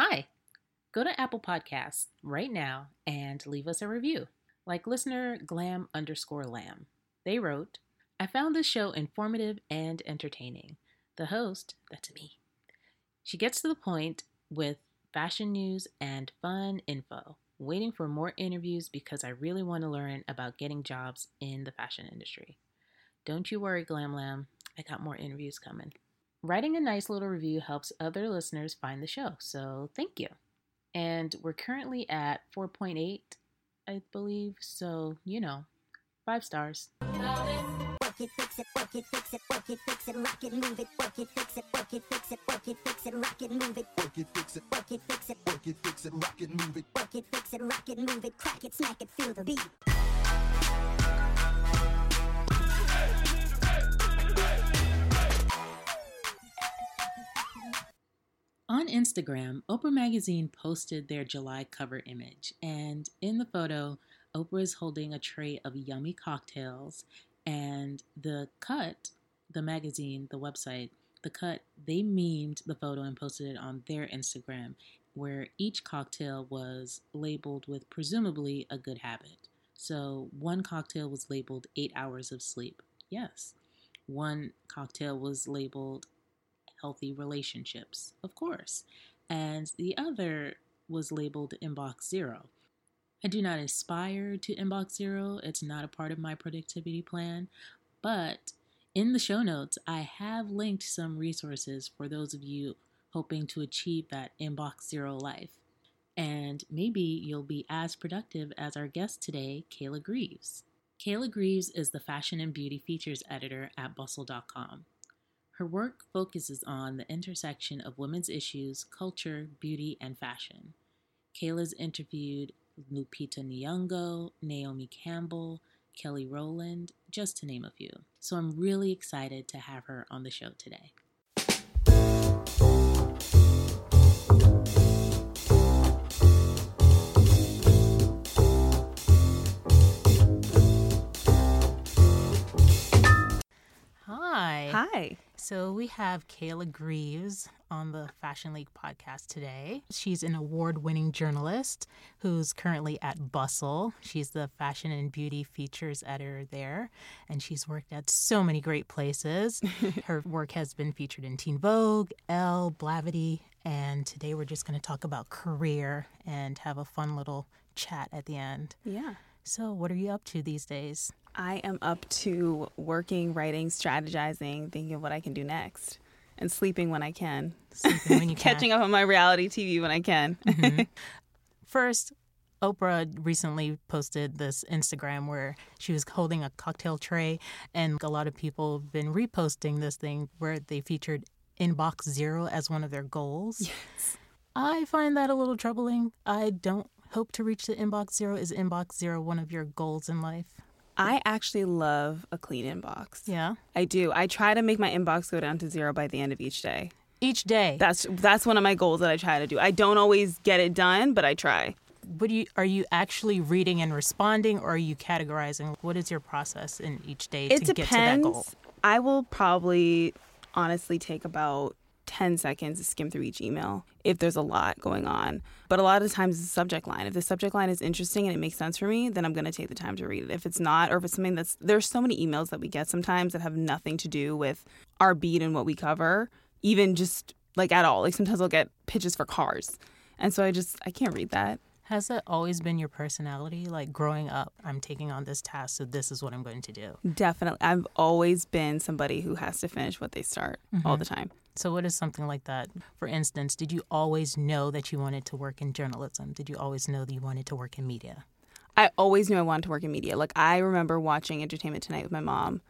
Hi. Go to Apple Podcasts right now and leave us a review. Like listener glam underscore lamb. They wrote, I found this show informative and entertaining. The host, that's me. She gets to the point with fashion news and fun info. Waiting for more interviews because I really want to learn about getting jobs in the fashion industry. Don't you worry, Glam Lamb. I got more interviews coming. Writing a nice little review helps other listeners find the show, so thank you. And we're currently at 4.8, I believe, so you know, five stars. Fix it, rock it, move it, work it, fix it, rock it, move it, work it, fix it, rock it, move it. work it, fix it, rock it, move it, crack it, smack it, feel the beat. On Instagram, Oprah Magazine posted their July cover image, and in the photo, Oprah is holding a tray of yummy cocktails, and the cut, the magazine, the website, the cut, they memed the photo and posted it on their Instagram, where each cocktail was labeled with presumably a good habit. So one cocktail was labeled eight hours of sleep. Yes. One cocktail was labeled healthy relationships, of course. And the other was labeled Inbox Zero. I do not aspire to Inbox Zero, it's not a part of my productivity plan, but in the show notes, I have linked some resources for those of you hoping to achieve that Inbox Zero life. And maybe you'll be as productive as our guest today, Kayla Greaves. Kayla Greaves is the fashion and beauty features editor at bustle.com. Her work focuses on the intersection of women's issues, culture, beauty, and fashion. Kayla's interviewed Lupita Nyong'o, Naomi Campbell, Kelly Rowland, just to name a few. So I'm really excited to have her on the show today. Hi. Hi. So we have Kayla Greaves on the Fashion League podcast today. She's an award-winning journalist who's currently at Bustle. She's the fashion and beauty features editor there, and she's worked at so many great places. Her work has been featured in Teen Vogue, Elle, Blavity, and today we're just going to talk about career and have a fun little chat at the end. Yeah. So, what are you up to these days? I am up to working, writing, strategizing, thinking of what I can do next, and sleeping when I can. Sleeping when you can. Catching up on my reality TV when I can. Mm-hmm. First, Oprah recently posted this Instagram where she was holding a cocktail tray, and a lot of people have been reposting this thing where they featured inbox zero as one of their goals. yes. I find that a little troubling. I don't hope to reach the inbox zero. Is inbox zero one of your goals in life? I actually love a clean inbox. Yeah. I do. I try to make my inbox go down to zero by the end of each day. Each day. That's that's one of my goals that I try to do. I don't always get it done, but I try. what do you are you actually reading and responding or are you categorizing? What is your process in each day It to get to that goal? depends. I will probably honestly take about 10 seconds to skim through each email if there's a lot going on. But a lot of times the subject line. If the subject line is interesting and it makes sense for me, then I'm going to take the time to read it. If it's not, or if it's something that's, there's so many emails that we get sometimes that have nothing to do with our beat and what we cover, even just like at all. Like sometimes I'll get pitches for cars. And so I just, I can't read that. Has that always been your personality? Like growing up, I'm taking on this task, so this is what I'm going to do. Definitely. I've always been somebody who has to finish what they start mm-hmm. all the time. So, what is something like that? For instance, did you always know that you wanted to work in journalism? Did you always know that you wanted to work in media? I always knew I wanted to work in media. Like I remember watching Entertainment Tonight with my mom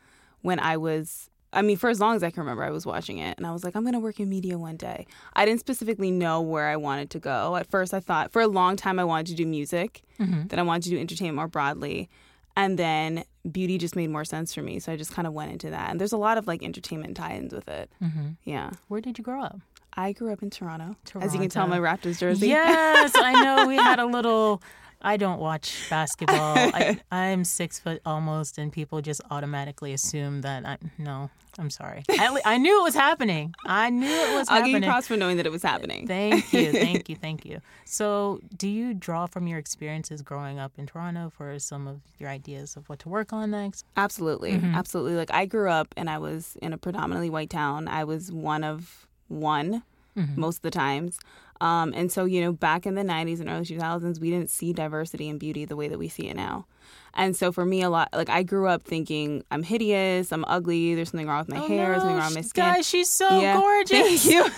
when I was I mean, for as long as I can remember, I was watching it and I was like, I'm going to work in media one day. I didn't specifically know where I wanted to go. At first, I thought for a long time I wanted to do music, mm-hmm. then I wanted to do entertainment more broadly. And then beauty just made more sense for me. So I just kind of went into that. And there's a lot of like entertainment tie ins with it. Mm-hmm. Yeah. Where did you grow up? I grew up in Toronto. As you can tell, my Raptors jersey. Yes, I know. We had a little I don't watch basketball. I, I'm six foot almost, and people just automatically assume that I no. I'm sorry. I, I knew it was happening. I knew it was I'll give you props for knowing that it was happening. Thank you, thank you, thank you. So, do you draw from your experiences growing up in Toronto for some of your ideas of what to work on next? Absolutely. Mm-hmm. Absolutely. Like I grew up and I was in a predominantly white town. I was one of one most of the times. Um, and so, you know, back in the 90s and early 2000s, we didn't see diversity and beauty the way that we see it now. And so for me, a lot, like I grew up thinking I'm hideous, I'm ugly, there's something wrong with my hair, no, something wrong with my skin. Guys, she's so Yeah. gorgeous. Thank you.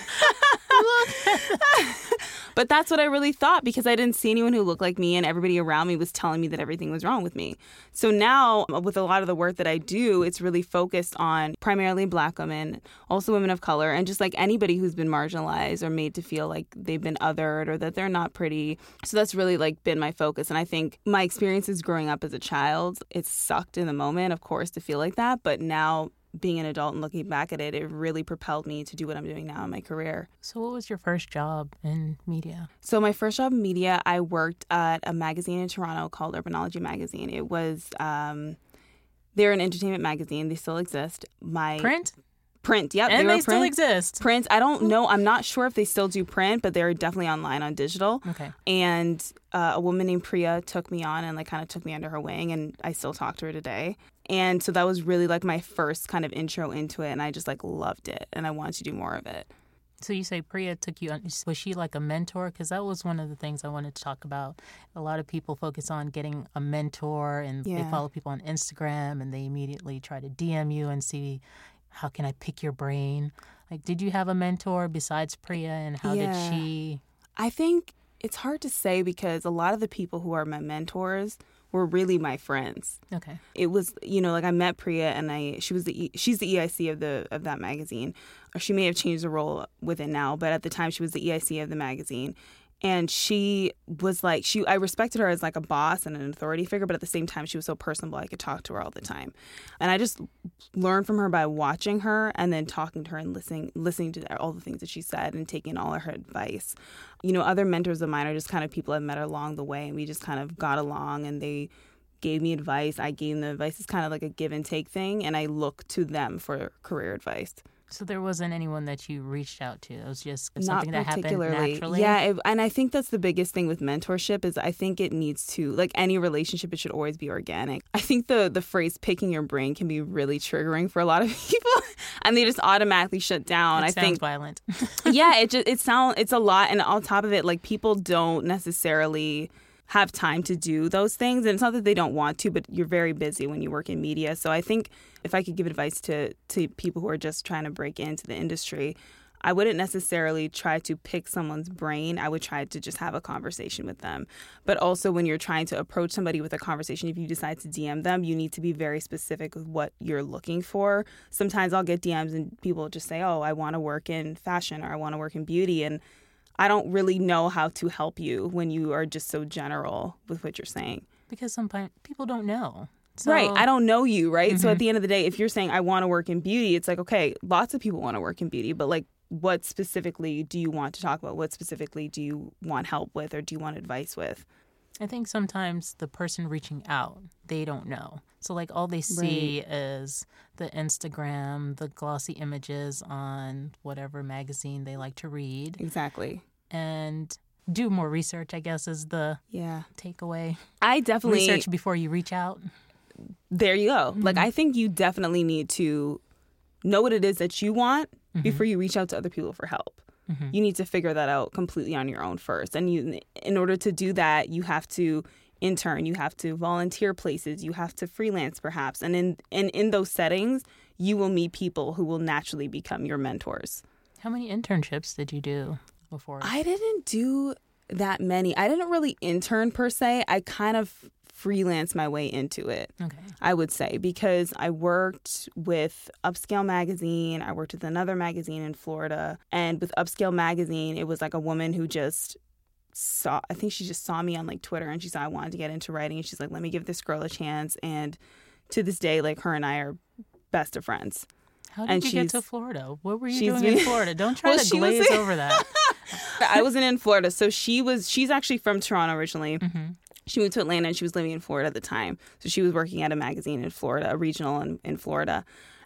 but that's what I really thought because I didn't see anyone who looked like me, and everybody around me was telling me that everything was wrong with me. So now, uh, with a lot of the work that I do, it's really focused on primarily black women, also women of color, and just like anybody who's been marginalized or made to feel like they've been othered or that they're not pretty. So that's really like been my focus. And I think my experiences growing up as a child, it sucked in the moment, of course, to feel like that. But now, being an adult and looking back at it, it really propelled me to do what I'm doing now in my career. So, what was your first job in media? So my first job in media, I worked at a magazine in Toronto called Urbanology Magazine. It was um, they're an entertainment magazine. They still exist. My Print, print, yep, and they, they, still print. exist. Print. I don't know. I'm not sure if they still do print, but they're definitely online on digital. Okay. And uh, a woman named Priya took me on and like kind of took me under her wing, and I still talk to her today. And so that was really like my first kind of intro into it, and I just like loved it, and I wanted to do more of it. So you say Priya took you on. Was she like a mentor? Because that was one of the things I wanted to talk about. A lot of people focus on getting a mentor, and they follow people on Instagram, and they immediately try to DM you and see how can I pick your brain. Like, did you have a mentor besides Priya, and how Yeah. did she? I think it's hard to say because a lot of the people who are my mentors were really my friends. Okay. It was, you know, like I met Priya and I she was the e, she's the EIC of the of that magazine. Or she may have changed the role within now, but at the time she was the EIC of the magazine. And she was like she I respected her as like a boss and an authority figure, but at the same time she was so personable I could talk to her all the time. And I just learned from her by watching her and then talking to her and listening listening to all the things that she said and taking all of her advice. You know, other mentors of mine are just kind of people I've met along the way and we just kind of got along and they gave me advice. I gave them advice. It's kind of like a give and take thing and I look to them for career advice. So there wasn't anyone that you reached out to. It was just something that happened naturally. Yeah, it, and I think that's the biggest thing with mentorship is I think it needs to like any relationship it should always be organic. I think the the phrase picking your brain can be really triggering for a lot of people and they just automatically shut down. It I sounds think violent. yeah, it just it sound it's a lot, and on top of it, like people don't necessarily have time to do those things, and it's not that they don't want to, but you're very busy when you work in media. So I think if I could give advice to to people who are just trying to break into the industry. I wouldn't necessarily try to pick someone's brain. I would try to just have a conversation with them. But also, when you're trying to approach somebody with a conversation, if you decide to DM them, you need to be very specific with what you're looking for. Sometimes I'll get DMs and people just say, Oh, I want to work in fashion or I want to work in beauty. And I don't really know how to help you when you are just so general with what you're saying. because sometimes people don't know. So, right. I don't know you, right? So at mm-hmm. the end of the day, if you're saying I want to work in beauty, it's like, okay, lots of people want to work in beauty, but like, what specifically do you want to talk about? What specifically do you want help with or do you want advice with? I think sometimes the person reaching out, they don't know. So like all they see is the Instagram, the glossy images on whatever magazine they like to read Exactly. And do more research, I guess is the Yeah. takeaway. I definitely Research before you reach out. there you go. Like mm-hmm. I think you definitely need to know what it is that you want mm-hmm. before you reach out to other people for help. Mm-hmm. You need to figure that out completely on your own first. And you in order to do that, you have to intern, you have to volunteer places, you have to freelance perhaps. And in and in those settings, you will meet people who will naturally become your mentors. How many internships did you do before? I didn't do that many. I didn't really intern per se. I kind of freelance my way into it. okay. I would say, because I worked with Upscale Magazine. I worked with another magazine in Florida. And with Upscale Magazine, it was like a woman who just saw, I think she just saw me on like Twitter and she said, I wanted to get into writing. And she's like, let me give this girl a chance. And to this day, like her and I are best of friends. How did and you get to Florida? What were you doing in Florida? Don't try Well, to glaze over that. I wasn't in Florida. So she was, she's actually from Toronto originally. Mm-hmm. She moved to Atlanta and she was living in Florida at the time. So she was working at a magazine in Florida, a regional in, in Florida.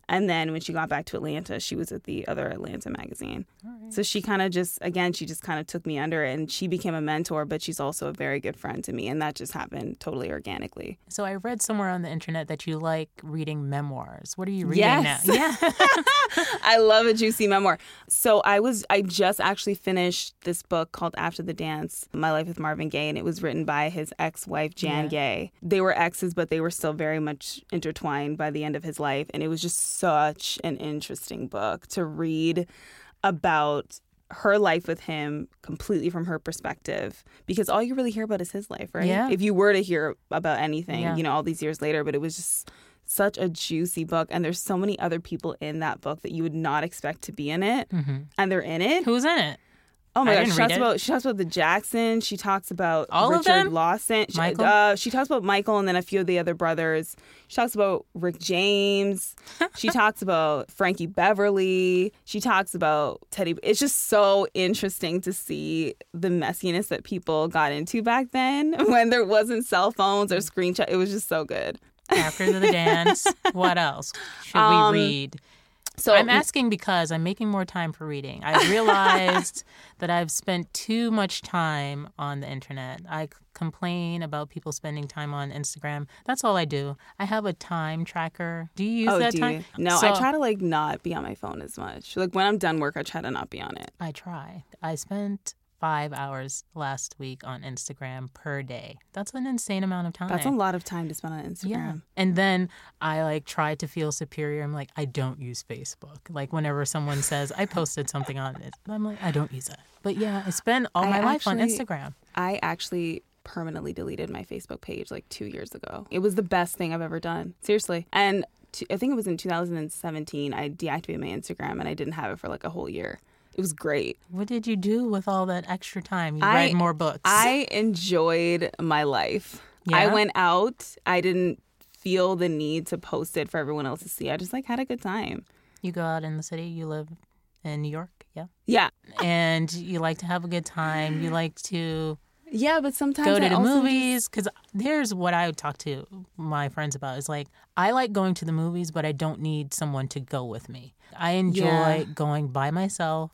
And then when she got back to Atlanta, she was at the other Atlanta magazine. So she kind of just, again, she just kind of took me under and she became a mentor, but she's also a very good friend to me. And that just happened totally organically. So I read somewhere on the internet that you like reading memoirs. What are you reading Yes. now? Yeah. I love a juicy memoir. So I was I just actually finished this book called After the Dance: My Life with Marvin Gaye, and it was written by his ex-wife Jan Yeah. Gaye. They were exes, but they were still very much intertwined by the end of his life, and it was just such an interesting book to read about her life with him completely from her perspective because all you really hear about is his life right Yeah. if you were to hear about anything Yeah. you know all these years later but it was just such a juicy book and there's so many other people in that book that you would not expect to be in it mm-hmm. and they're in it Who's in it? Oh my I gosh she talks it. about she talks about the jacksons she talks about All richard lawson she, Michael? uh, she talks about michael and then a few of the other brothers she talks about rick james she talks about frankie beverly she talks about teddy it's just so interesting to see the messiness that people got into back then when there wasn't cell phones or screenshot it was just so good After the dance. What else should Um, we read? So I'm asking because I'm making more time for reading. I realized that I've spent too much time on the internet. I complain about people spending time on Instagram. That's all I do. I have a time tracker. Do you use Oh, that do time? you? No, I try to like not be on my phone as much. Like when I'm done work, I try to not be on it. I try. I spent five hours last week on Instagram per day. That's an insane amount of time. That's a lot of time to spend on Instagram. Yeah. And then I like try to feel superior. I'm like, I don't use Facebook. Like whenever someone says I posted something on it, I'm like, I don't use it. But yeah, I spend all I my life on Instagram. I actually permanently deleted my Facebook page like two years ago. It was the best thing I've ever done. Seriously. And t- I think it was in 2017, I deactivated my Instagram and I didn't have it for like a whole year. It was great. What did you do with all that extra time? You I- read more books. I enjoyed my life. I went out. I didn't feel the need to post it for everyone else to see. I just like had a good time. you go out in the city. You live in New York, yeah, Yeah. and you like to have a good time. You like to Yeah, but sometimes go I to the also movies because here's what I would talk to my friends about is like I like going to the movies, but I don't need someone to go with me. I enjoy Yeah. going by myself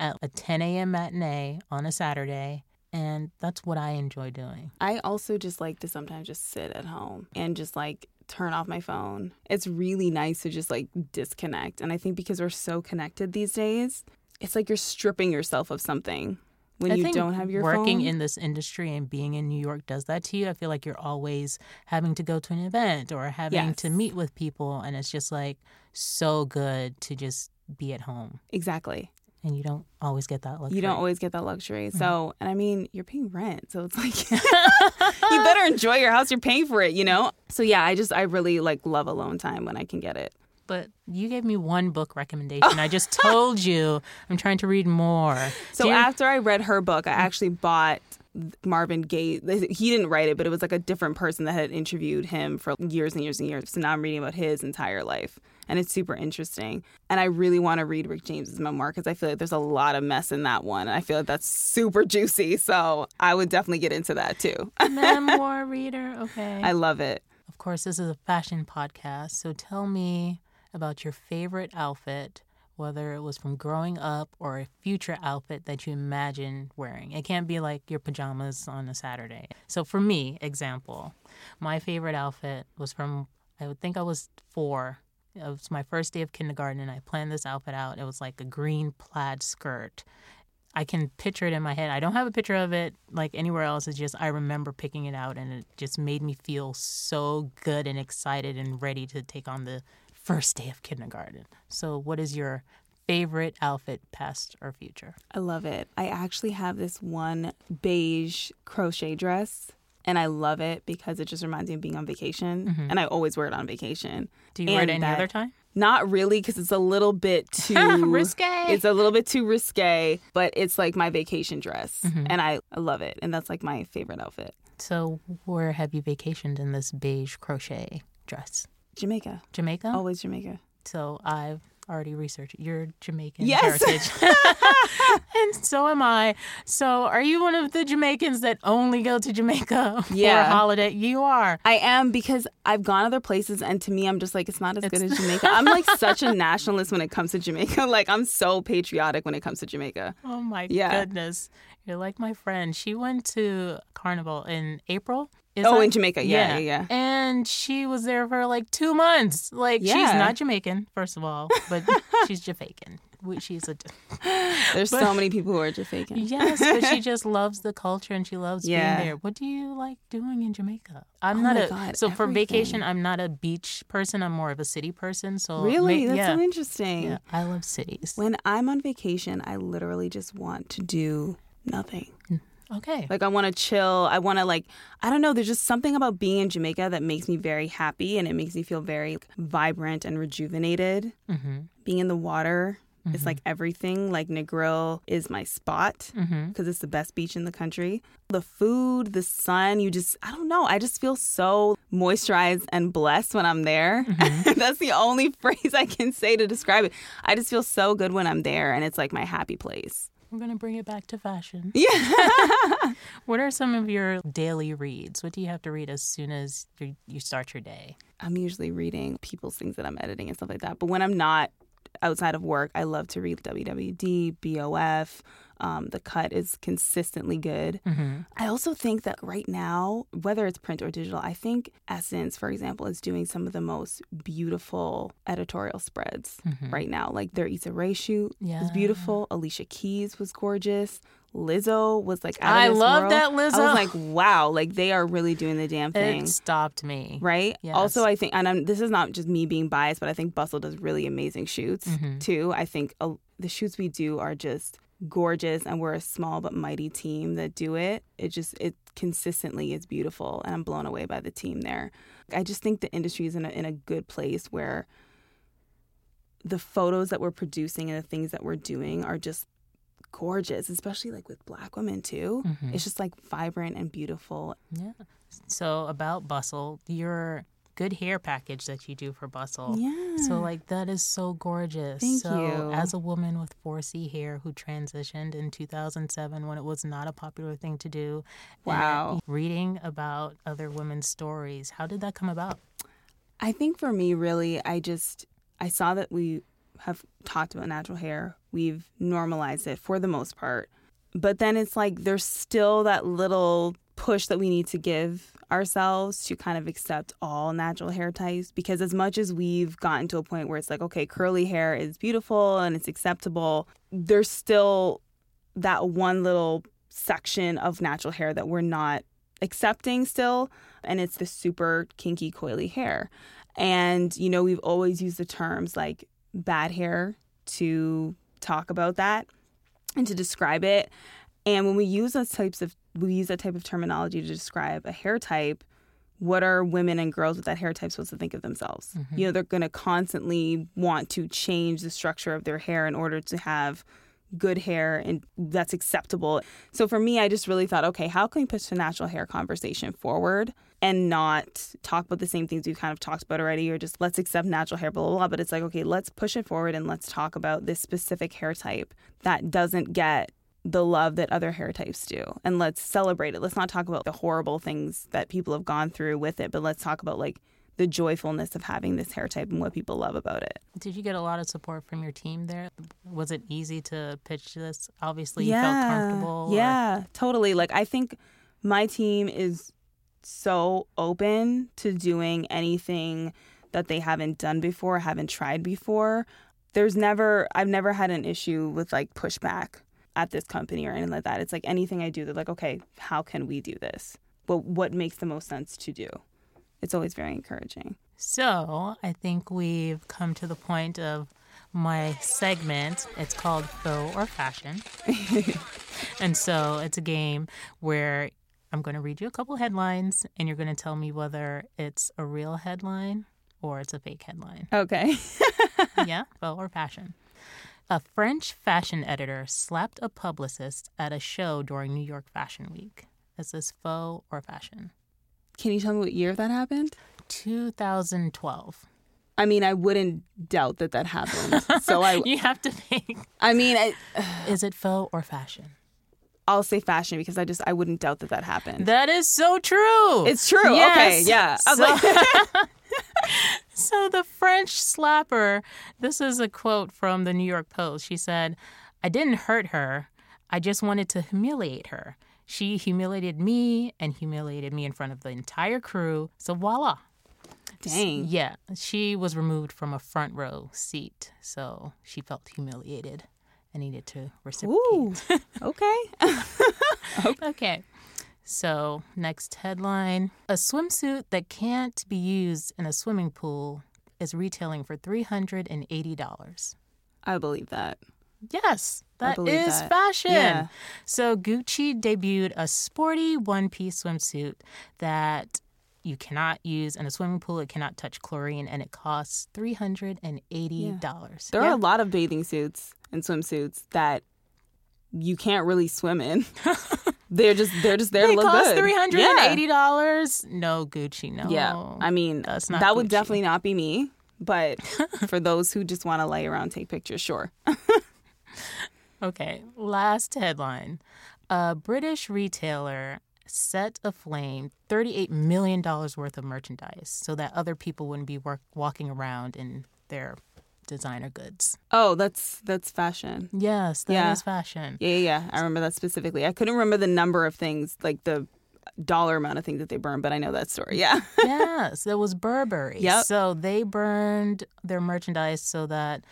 at a 10 a.m. matinee on a Saturday, and that's what I enjoy doing. I also just like to sometimes just sit at home and just like turn off my phone. It's really nice to just like disconnect. And I think because we're so connected these days, it's like you're stripping yourself of something when I you don't have your working phone. in this industry and being in New York does that to you. I feel like you're always having to go to an event or having to meet with people, and it's just like so good to just be at home, exactly. And you don't always get that luxury. You don't always get that luxury. Mm-hmm. So, and I mean, you're paying rent. So it's like you better enjoy your house. You're paying for it, you know? So yeah, I just I really like love alone time when I can get it. But you gave me one book recommendation. I just told you I'm trying to read more. So you- after I read her book, I actually bought Marvin Gaye. He didn't write it, but it was like a different person that had interviewed him for years and years and years. So now I'm reading about his entire life, and it's super interesting. And I really want to read Rick James's memoir because I feel like there's a lot of mess in that one, and I feel like that's super juicy. So I would definitely get into that too. memoir reader. Okay. I love it. of course, this is a fashion podcast. So tell me about your favorite outfit, whether it was from growing up or a future outfit that you imagine wearing. It can't be like your pajamas on a Saturday. So for me, example, my favorite outfit was from, I would think I was four. It was my first day of kindergarten, and I planned this outfit out. It was like a green plaid skirt. I can picture it in my head. I don't have a picture of it like anywhere else. It's just I remember picking it out and it just made me feel so good and excited and ready to take on the first day of kindergarten. So, what is your favorite outfit, past or future? I love it. I actually have this one beige crochet dress. And I love it because it just reminds me of being on vacation. And I always wear it on vacation. Do you wear it And any that- other time? Not really, because it's a little bit too Risque. It's a little bit too risque, but it's like my vacation dress, Mm-hmm. and I, I love it, and that's like my favorite outfit. So, where have you vacationed in this beige crochet dress? Jamaica, Jamaica? always Jamaica. So I've already researched your Jamaican Yes. heritage. and so am I. So are you one of the Jamaicans that only go to Jamaica for a holiday? You are. I am because I've gone other places, and to me, I'm just like, it's not as good as Jamaica. I'm like such a nationalist when it comes to Jamaica. Like, I'm so patriotic when it comes to Jamaica. Oh my Yeah. goodness. You're like my friend. She went to Carnival in April. Is Oh, that- in Jamaica. Yeah, yeah, yeah. And she was there for like two months. Like she's not Jamaican, first of all, but she's Jamaican. She's a There's so many people who are Jamaican. yes, but she just loves the culture and she loves Yeah. being there. What do you like doing in Jamaica? I'm Oh not a God, so for vacation. I'm not a beach person. I'm more of a city person. So Really? ma- That's yeah, so interesting. yeah, I love cities. When I'm on vacation, I literally just want to do nothing. Okay, Like I want to chill. I want to like I don't know, there's just something about being in Jamaica that makes me very happy and it makes me feel very vibrant and rejuvenated. mm-hmm. Being in the water is like everything. Like Negril is my spot Mm-hmm. because it's the best beach in the country. The food, the sun, you just I don't know, I just feel so moisturized and blessed when I'm there. That's the only phrase I can say to describe it. I just feel so good when I'm there and it's like my happy place. I'm gonna bring it back to fashion. Yeah. What are some of your daily reads? What do you have to read as soon as you, you start your day? I'm usually reading people's things that I'm editing and stuff like that. But when I'm not outside of work, I love to read WWD, BOF. Um, the cut is consistently good. Mm-hmm. I also think that right now, whether it's print or digital, I think Essence, for example, is doing some of the most beautiful editorial spreads right now. Like their Issa Rae shoot Yeah. was beautiful. Alicia Keys was gorgeous. Lizzo was like out of I love world. that I Lizzo. was like, wow, like they are really doing the damn thing It stopped me. right? Yes. Also, I think, and I'm, this is not just me being biased, but I think Bustle does really amazing shoots Mm-hmm. too. I think uh, the shoots we do are just gorgeous, and we're a small but mighty team that do it. It just it consistently is beautiful, and I'm blown away by the team there. I just think the industry is in a, in a good place where the photos that we're producing and the things that we're doing are just gorgeous, especially like with black women too. Mm-hmm. It's just like vibrant and beautiful. Yeah. So about Bustle, your good hair package that you do for Bustle. Yeah. So like that is so gorgeous. Thank so you. as a woman with 4C hair who transitioned in 2007 when it was not a popular thing to do. Wow. reading about other women's stories. How did that come about? I think for me, really, I just I saw that we have talked about natural hair. We've normalized it for the most part, but then it's like there's still that little push that we need to give ourselves to kind of accept all natural hair types because as much as we've gotten to a point where it's like okay curly hair is beautiful and it's acceptable there's still that one little section of natural hair that we're not accepting still and it's the super kinky coily hair and you know we've always used the terms like bad hair to talk about that and to describe it. And when we use those types of we use that type of terminology to describe a hair type what are women and girls with that hair type supposed to think of themselves? Mm-hmm. You know they're going to constantly want to change the structure of their hair in order to have good hair and that's acceptable. So for me, I just really thought, okay, how can we push the natural hair conversation forward and not talk about the same things we've kind of talked about already or just let's accept natural hair, blah, blah, blah. But it's like, okay, let's push it forward and let's talk about this specific hair type that doesn't get the love that other hair types do. And let's celebrate it. Let's not talk about the horrible things that people have gone through with it, but let's talk about like the joyfulness of having this hair type and what people love about it. Did you get a lot of support from your team there? Was it easy to pitch this? Obviously, you felt comfortable. or- Yeah, totally. Like I think my team is so open to doing anything that they haven't done before, haven't tried before. There's never I've never had an issue with like pushback at this company or anything like that. It's like anything I do, they're like, okay, how can we do this? But what makes the most sense to do? It's always very encouraging. So I think we've come to the point of my segment. It's called Faux or Fashion. and so it's a game where I'm going to read you a couple headlines and you're going to tell me whether it's a real headline or it's a fake headline. Okay. yeah, faux or fashion. A French fashion editor slapped a publicist at a show during New York Fashion Week. Is this faux or fashion? Can you tell me what year that happened? 2012. I mean, I wouldn't doubt that that happened. So I, You have to think. I mean, I, Is it faux or fashion? I'll say fashion because I just I wouldn't doubt that that happened. That is so true. it's true. Yes. Okay, yeah. So- like, So the French slapper, this is a quote from the New York Post. She said, I didn't hurt her. I just wanted to humiliate her. She humiliated me and humiliated me in front of the entire crew. So voila. dang. Yeah, she was removed from a front row seat. So she felt humiliated and needed to reciprocate. Ooh. Okay. Okay. So, next headline A swimsuit that can't be used in a swimming pool is retailing for $380. I believe that. Yes, that is that. fashion. Yeah. So, Gucci debuted a sporty one piece swimsuit that you cannot use in a swimming pool. It cannot touch chlorine and it costs $380. There Yeah. are a lot of bathing suits and swimsuits that you can't really swim in. they're just they're just there They to look cost good. three hundred Yeah. dollars. No Gucci, no. Yeah, I mean That's not that would definitely not be me. But for those who just want to lay around, take pictures, sure. Okay, last headline. A British retailer set aflame $38 million worth of merchandise so that other people wouldn't be work- walking around in their designer goods. Oh, that's that's fashion. Yes, that is Yeah. fashion. Yeah, yeah, yeah. I remember that specifically. I couldn't remember the number of things, like the dollar amount of things that they burned, but I know that story. Yeah. yes, it was Burberry. Yep. So they burned their merchandise so that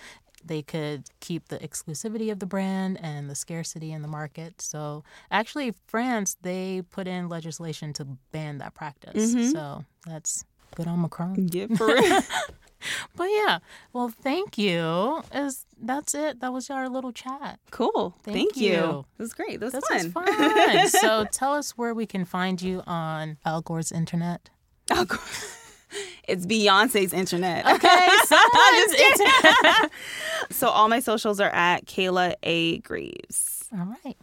they could keep the exclusivity of the brand and the scarcity in the market. So actually, France they put in legislation to ban that practice. Mm-hmm. So that's good on Macron. yeah, for real. But yeah, well, thank you. Is that's it? That was our little chat. cool. Thank Thank, you. you. It was great. That was This fun. is fun. so tell us where we can find you on Al Gore's internet. Oh, cool. it's Beyonce's internet. Okay. So all my socials are at Kayla A Greaves. All right.